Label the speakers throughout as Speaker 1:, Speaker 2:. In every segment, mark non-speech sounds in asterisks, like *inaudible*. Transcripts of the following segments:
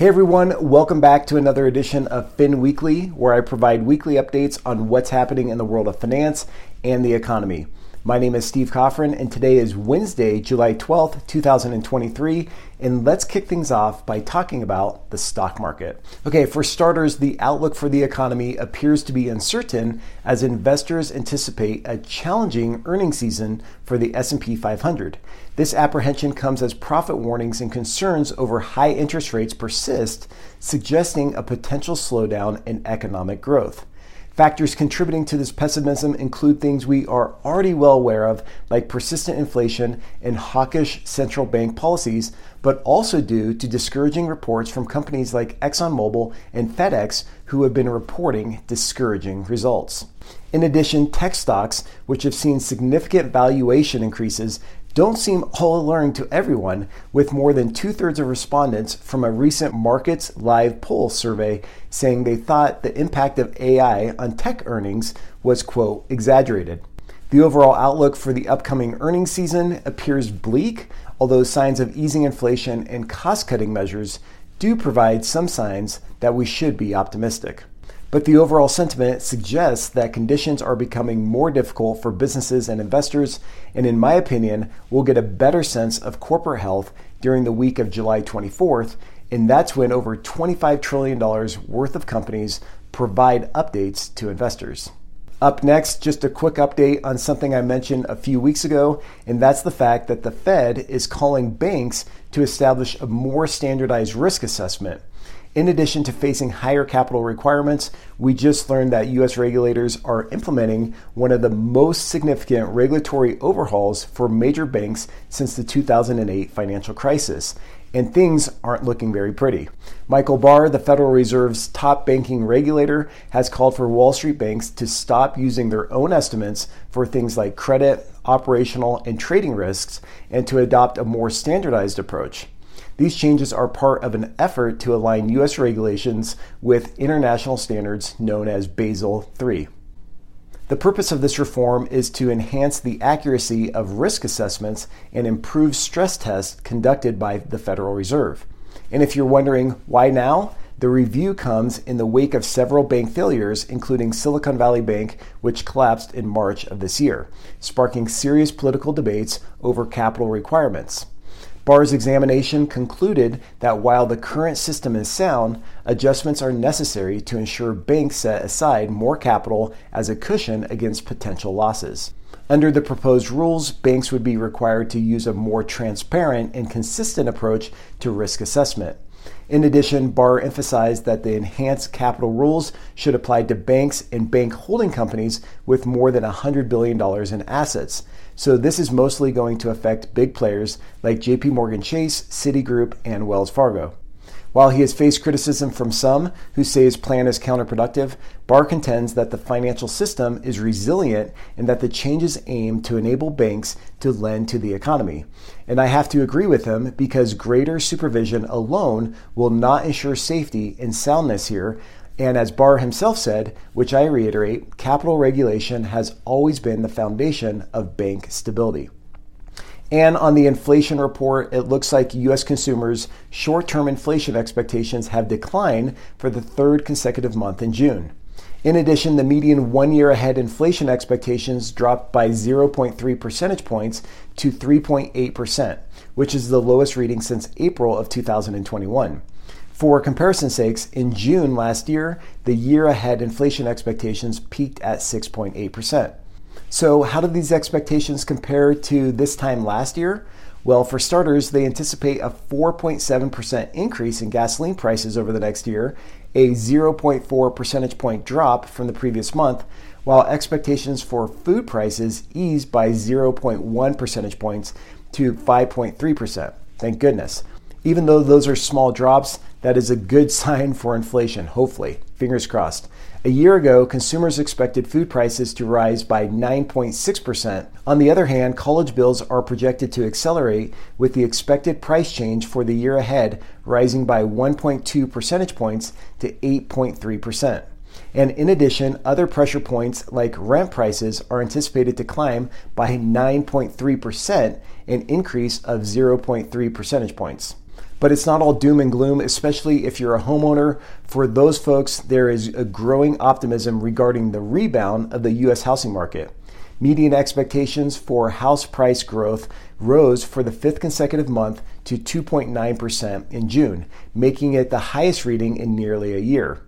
Speaker 1: Hey everyone, welcome back to another edition of Fin Weekly, where I provide weekly updates on what's happening in the world of finance and the economy. My name is Steve Coffrin, and today is Wednesday, July 12th, 2023. And let's kick things off by talking about the stock market. Okay, for starters, the outlook for the economy appears to be uncertain as investors anticipate a challenging earnings season for the S&P 500. This apprehension comes as profit warnings and concerns over high interest rates persist, suggesting a potential slowdown in economic growth. Factors contributing to this pessimism include things we are already well aware of, like persistent inflation and hawkish central bank policies, but also due to discouraging reports from companies like ExxonMobil and FedEx who have been reporting discouraging results. In addition, tech stocks, which have seen significant valuation increases, don't seem all alluring to everyone, with more than two thirds of respondents from a recent Markets Live poll survey saying they thought the impact of AI on tech earnings was, quote, exaggerated. The overall outlook for the upcoming earnings season appears bleak, although signs of easing inflation and cost cutting measures do provide some signs that we should be optimistic. But the overall sentiment suggests that conditions are becoming more difficult for businesses and investors, and in my opinion, we'll get a better sense of corporate health during the week of July 24th, and that's when over $25 trillion worth of companies provide updates to investors. Up next, just a quick update on something I mentioned a few weeks ago, and that's the fact that the Fed is calling banks to establish a more standardized risk assessment. In addition to facing higher capital requirements, we just learned that US regulators are implementing one of the most significant regulatory overhauls for major banks since the 2008 financial crisis. And things aren't looking very pretty. Michael Barr, the Federal Reserve's top banking regulator, has called for Wall Street banks to stop using their own estimates for things like credit, operational, and trading risks and to adopt a more standardized approach. These changes are part of an effort to align U.S. regulations with international standards known as Basel III. The purpose of this reform is to enhance the accuracy of risk assessments and improve stress tests conducted by the Federal Reserve. And if you're wondering why now, the review comes in the wake of several bank failures, including Silicon Valley Bank, which collapsed in March of this year, sparking serious political debates over capital requirements. Barr's examination concluded that while the current system is sound, adjustments are necessary to ensure banks set aside more capital as a cushion against potential losses. Under the proposed rules, banks would be required to use a more transparent and consistent approach to risk assessment. In addition, Barr emphasized that the enhanced capital rules should apply to banks and bank holding companies with more than $100 billion in assets. So, this is mostly going to affect big players like JP Morgan Chase, Citigroup, and Wells Fargo. While he has faced criticism from some who say his plan is counterproductive, Barr contends that the financial system is resilient and that the changes aim to enable banks to lend to the economy. And I have to agree with him because greater supervision alone will not ensure safety and soundness here. And as Barr himself said, which I reiterate, capital regulation has always been the foundation of bank stability. And on the inflation report, it looks like US consumers' short term inflation expectations have declined for the third consecutive month in June. In addition, the median one year ahead inflation expectations dropped by 0.3 percentage points to 3.8%, which is the lowest reading since April of 2021. For comparison's sakes, in June last year, the year ahead inflation expectations peaked at 6.8%. So, how do these expectations compare to this time last year? Well, for starters, they anticipate a 4.7% increase in gasoline prices over the next year, a 0.4 percentage point drop from the previous month, while expectations for food prices ease by 0.1 percentage points to 5.3%. Thank goodness. Even though those are small drops, that is a good *laughs* sign for inflation, hopefully. Fingers crossed. A year ago, consumers expected food prices to rise by 9.6%. On the other hand, college bills are projected to accelerate, with the expected price change for the year ahead rising by 1.2 percentage points to 8.3%. And in addition, other pressure points like rent prices are anticipated to climb by 9.3%, an increase of 0.3 percentage points. But it's not all doom and gloom, especially if you're a homeowner. For those folks, there is a growing optimism regarding the rebound of the U.S. housing market. Median expectations for house price growth rose for the fifth consecutive month to 2.9% in June, making it the highest reading in nearly a year.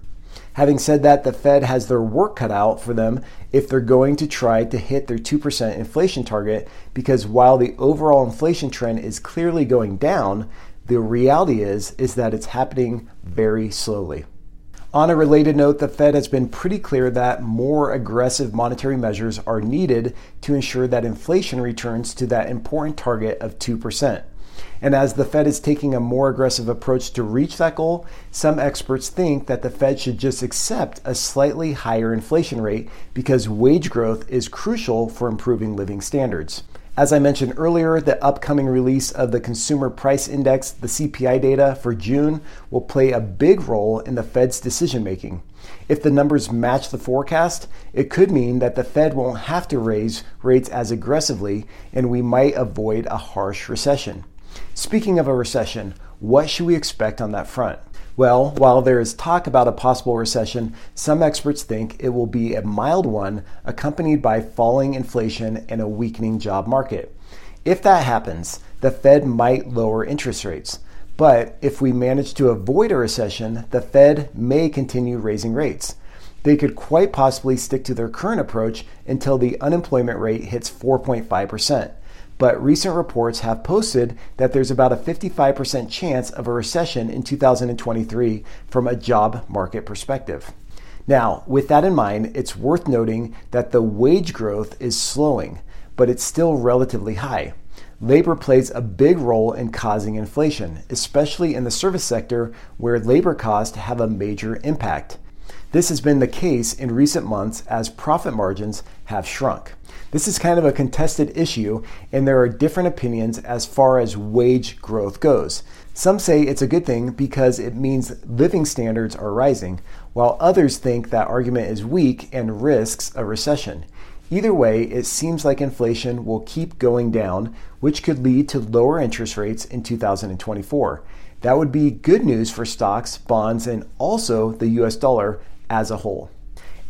Speaker 1: Having said that, the Fed has their work cut out for them if they're going to try to hit their 2% inflation target, because while the overall inflation trend is clearly going down, the reality is is that it's happening very slowly. On a related note, the Fed has been pretty clear that more aggressive monetary measures are needed to ensure that inflation returns to that important target of 2%. And as the Fed is taking a more aggressive approach to reach that goal, some experts think that the Fed should just accept a slightly higher inflation rate because wage growth is crucial for improving living standards. As I mentioned earlier, the upcoming release of the Consumer Price Index, the CPI data for June, will play a big role in the Fed's decision making. If the numbers match the forecast, it could mean that the Fed won't have to raise rates as aggressively and we might avoid a harsh recession. Speaking of a recession, what should we expect on that front? Well, while there is talk about a possible recession, some experts think it will be a mild one accompanied by falling inflation and a weakening job market. If that happens, the Fed might lower interest rates. But if we manage to avoid a recession, the Fed may continue raising rates. They could quite possibly stick to their current approach until the unemployment rate hits 4.5% but recent reports have posted that there's about a 55% chance of a recession in 2023 from a job market perspective. Now, with that in mind, it's worth noting that the wage growth is slowing, but it's still relatively high. Labor plays a big role in causing inflation, especially in the service sector where labor costs have a major impact. This has been the case in recent months as profit margins have shrunk. This is kind of a contested issue, and there are different opinions as far as wage growth goes. Some say it's a good thing because it means living standards are rising, while others think that argument is weak and risks a recession. Either way, it seems like inflation will keep going down, which could lead to lower interest rates in 2024. That would be good news for stocks, bonds, and also the US dollar as a whole.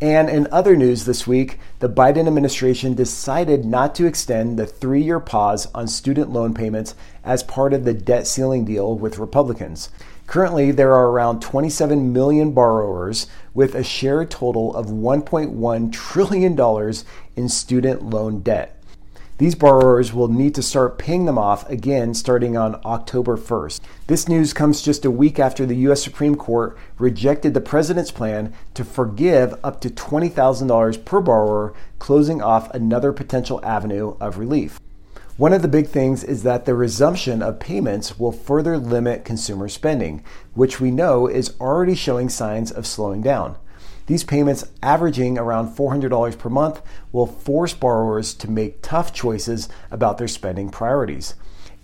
Speaker 1: And in other news this week, the Biden administration decided not to extend the three year pause on student loan payments as part of the debt ceiling deal with Republicans. Currently, there are around 27 million borrowers with a shared total of $1.1 trillion in student loan debt. These borrowers will need to start paying them off again starting on October 1st. This news comes just a week after the U.S. Supreme Court rejected the president's plan to forgive up to $20,000 per borrower, closing off another potential avenue of relief. One of the big things is that the resumption of payments will further limit consumer spending, which we know is already showing signs of slowing down. These payments, averaging around $400 per month, will force borrowers to make tough choices about their spending priorities.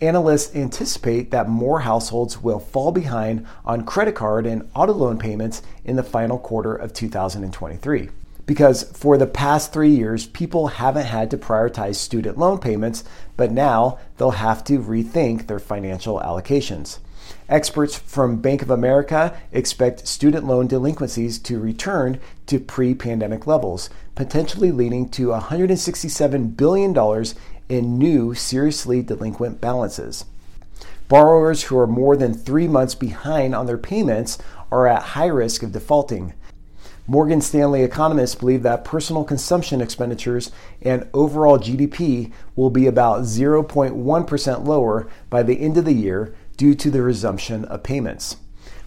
Speaker 1: Analysts anticipate that more households will fall behind on credit card and auto loan payments in the final quarter of 2023. Because for the past three years, people haven't had to prioritize student loan payments, but now they'll have to rethink their financial allocations. Experts from Bank of America expect student loan delinquencies to return to pre pandemic levels, potentially leading to $167 billion in new seriously delinquent balances. Borrowers who are more than three months behind on their payments are at high risk of defaulting. Morgan Stanley economists believe that personal consumption expenditures and overall GDP will be about 0.1% lower by the end of the year due to the resumption of payments.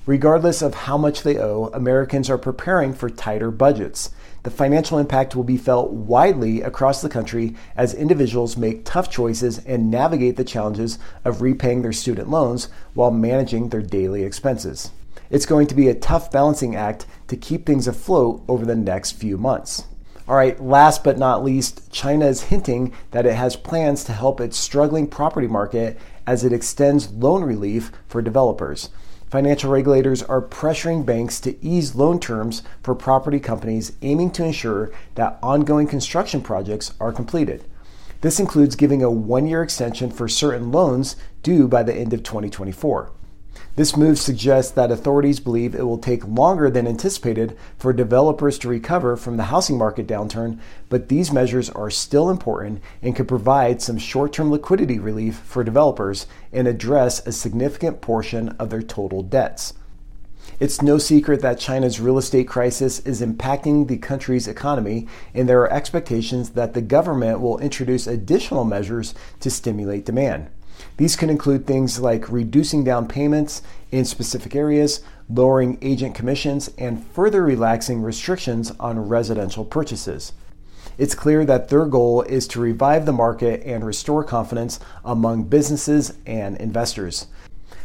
Speaker 1: Regardless of how much they owe, Americans are preparing for tighter budgets. The financial impact will be felt widely across the country as individuals make tough choices and navigate the challenges of repaying their student loans while managing their daily expenses. It's going to be a tough balancing act to keep things afloat over the next few months. All right, last but not least, China is hinting that it has plans to help its struggling property market as it extends loan relief for developers. Financial regulators are pressuring banks to ease loan terms for property companies, aiming to ensure that ongoing construction projects are completed. This includes giving a one year extension for certain loans due by the end of 2024. This move suggests that authorities believe it will take longer than anticipated for developers to recover from the housing market downturn, but these measures are still important and could provide some short term liquidity relief for developers and address a significant portion of their total debts. It's no secret that China's real estate crisis is impacting the country's economy, and there are expectations that the government will introduce additional measures to stimulate demand. These can include things like reducing down payments in specific areas, lowering agent commissions, and further relaxing restrictions on residential purchases. It's clear that their goal is to revive the market and restore confidence among businesses and investors.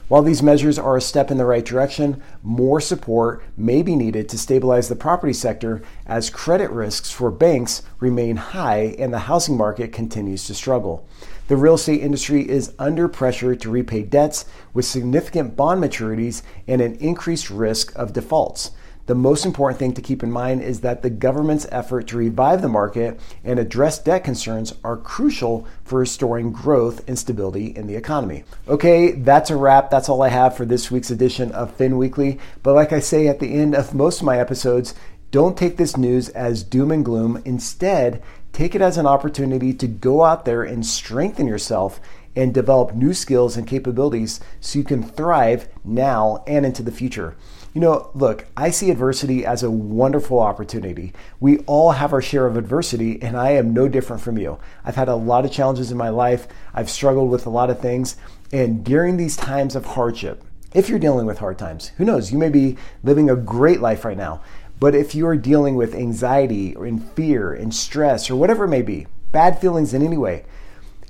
Speaker 1: While these measures are a step in the right direction, more support may be needed to stabilize the property sector as credit risks for banks remain high and the housing market continues to struggle. The real estate industry is under pressure to repay debts with significant bond maturities and an increased risk of defaults. The most important thing to keep in mind is that the government's effort to revive the market and address debt concerns are crucial for restoring growth and stability in the economy. Okay, that's a wrap. That's all I have for this week's edition of Fin Weekly. But like I say at the end of most of my episodes, don't take this news as doom and gloom. Instead, take it as an opportunity to go out there and strengthen yourself and develop new skills and capabilities so you can thrive now and into the future. You know, look, I see adversity as a wonderful opportunity. We all have our share of adversity, and I am no different from you. I've had a lot of challenges in my life, I've struggled with a lot of things, and during these times of hardship, if you're dealing with hard times, who knows, you may be living a great life right now. But if you're dealing with anxiety or in fear and stress or whatever it may be, bad feelings in any way,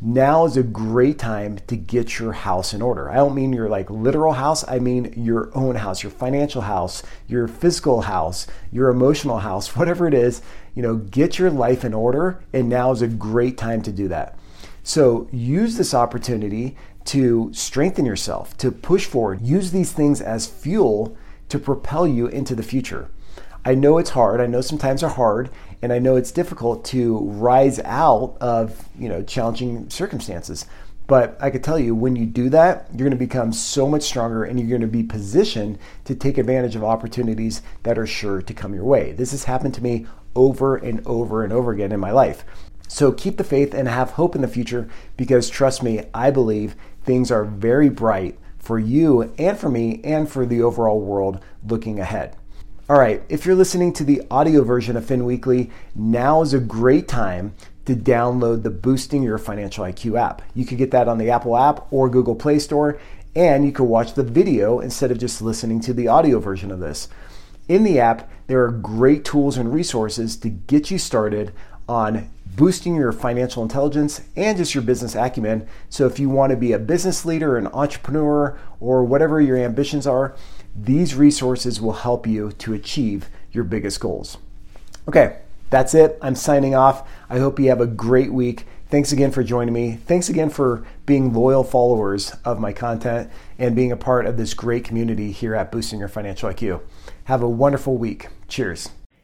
Speaker 1: now is a great time to get your house in order. I don't mean your like literal house, I mean your own house, your financial house, your physical house, your emotional house, *laughs* whatever it is, you know, get your life in order and now is a great time to do that. So, use this opportunity to strengthen yourself, to push forward. Use these things as fuel to propel you into the future. I know it's hard. I know sometimes are hard, and I know it's difficult to rise out of you know challenging circumstances. But I could tell you, when you do that, you're going to become so much stronger and you're going to be positioned to take advantage of opportunities that are sure to come your way. This has happened to me over and over and over again in my life. So keep the faith and have hope in the future because trust me, I believe things are very bright for you and for me and for the overall world looking ahead. All right, if you're listening to the audio version of Fin Weekly, now is a great time to download the Boosting Your Financial IQ app. You can get that on the Apple app or Google Play Store, and you can watch the video instead of just listening to the audio version of this. In the app, there are great tools and resources to get you started on boosting your financial intelligence and just your business acumen. So, if you want to be a business leader, an entrepreneur, or whatever your ambitions are, these resources will help you to achieve your biggest goals. Okay, that's it. I'm signing off. I hope you have a great week. Thanks again for joining me. Thanks again for being loyal followers of my content and being a part of this great community here at Boosting Your Financial IQ. Have a wonderful week. Cheers.